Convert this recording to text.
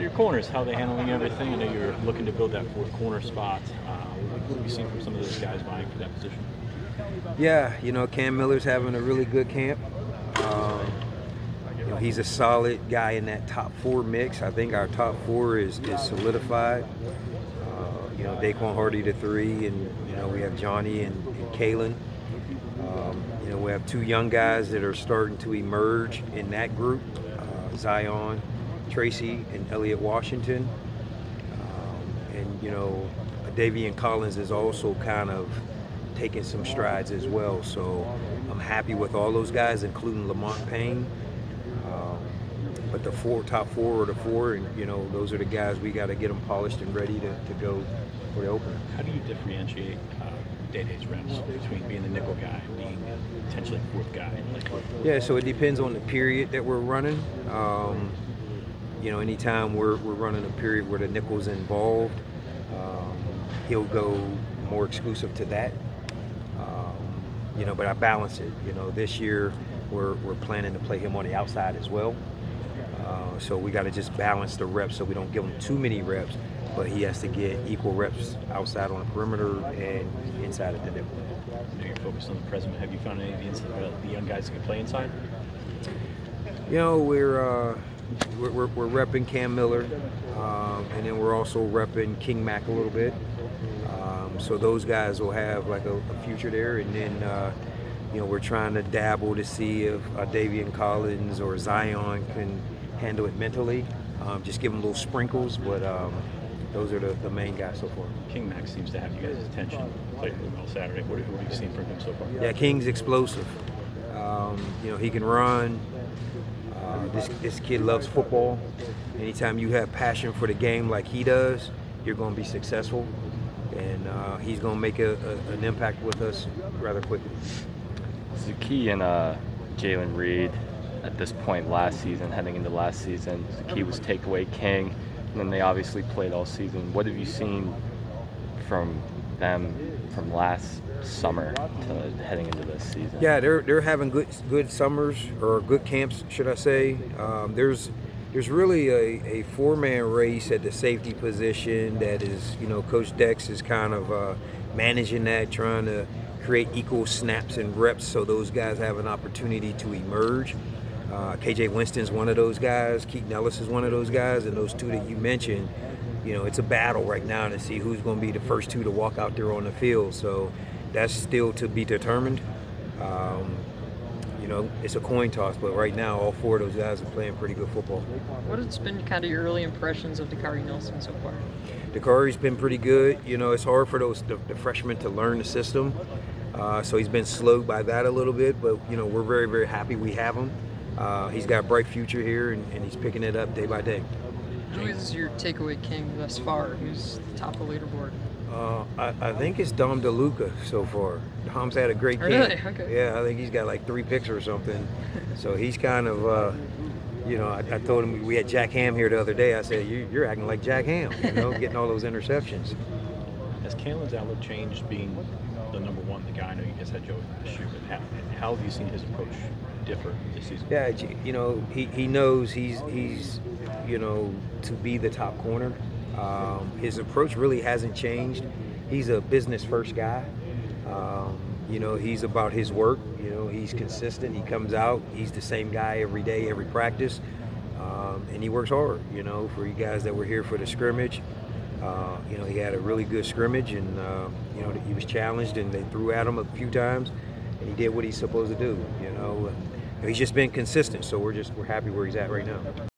Your corners, how are they handling everything? I know you're looking to build that fourth corner spot. Uh, what have you seen from some of those guys vying for that position? Yeah, you know, Cam Miller's having a really good camp. Um, you know, he's a solid guy in that top four mix. I think our top four is, is solidified. Uh, you know, Daequan Hardy to three, and you know we have Johnny and, and Kalen. Um, you know, we have two young guys that are starting to emerge in that group: uh, Zion, Tracy, and Elliot Washington. Um, and you know, Davian Collins is also kind of taking some strides as well. So I'm happy with all those guys, including Lamont Payne. Um, but the four top four are the four, and you know those are the guys we got to get them polished and ready to, to go for the opener. How do you differentiate uh, Day Day's reps between being the nickel guy and being potentially fourth guy? Yeah, so it depends on the period that we're running. Um, you know, anytime we're, we're running a period where the nickel's involved, um, he'll go more exclusive to that. Um, you know, but I balance it. You know, this year we're, we're planning to play him on the outside as well. Uh, so we got to just balance the reps so we don't give him too many reps, but he has to get equal reps outside on the perimeter and inside at the nickel. I know you're focused on the present. Have you found any of the, the young guys that can play inside? You know, we're uh, we're, we're, we're repping Cam Miller, um, and then we're also repping King Mack a little bit. Um, so those guys will have like a, a future there, and then uh, you know we're trying to dabble to see if uh, Davian Collins or Zion can handle it mentally. Um, just give them little sprinkles, but um, those are the, the main guys so far. King Max seems to have you guys' attention. Played really well Saturday. What, what have you seen from him so far? Yeah, King's explosive. Um, you know, he can run. Uh, this, this kid loves football. Anytime you have passion for the game like he does, you're going to be successful. And uh, he's going to make a, a, an impact with us rather quickly. Zakee and uh, Jaylen Reed at this point last season, heading into last season, Zakee was takeaway king, and then they obviously played all season. What have you seen from them from last summer to heading into this season? Yeah, they're they're having good good summers or good camps, should I say? Um, there's there's really a, a four man race at the safety position that is you know Coach Dex is kind of uh, managing that, trying to create equal snaps and reps so those guys have an opportunity to emerge. Uh, KJ Winston's one of those guys. Keaton Ellis is one of those guys, and those two that you mentioned. You know, it's a battle right now to see who's going to be the first two to walk out there on the field. So that's still to be determined. Um, you know, it's a coin toss, but right now all four of those guys are playing pretty good football. What has been kind of your early impressions of Dakari Nelson so far? Dakari's been pretty good. You know, it's hard for those the, the freshmen to learn the system, uh, so he's been slowed by that a little bit. But you know, we're very very happy we have him. Uh, he's got a bright future here, and, and he's picking it up day by day. Who is your takeaway king thus far? Who's top of the leaderboard? Uh, I, I think it's Dom DeLuca so far. Dom's had a great camp. Really? Okay. Yeah, I think he's got like three picks or something. so he's kind of, uh, you know, I, I told him we had Jack Ham here the other day. I said, you, you're acting like Jack Ham, you know, getting all those interceptions. Has Kalen's outlook changed being the number one, the guy I know you guys had Joe last year, but how, how have you seen his approach differ this season? Yeah, you know, he, he knows he's he's you know to be the top corner. Um, his approach really hasn't changed. He's a business first guy. Um, you know, he's about his work. You know, he's consistent. He comes out. He's the same guy every day, every practice, um, and he works hard. You know, for you guys that were here for the scrimmage, uh, you know, he had a really good scrimmage, and uh, you know, he was challenged, and they threw at him a few times, and he did what he's supposed to do. You know, he's just been consistent. So we're just we're happy where he's at right now.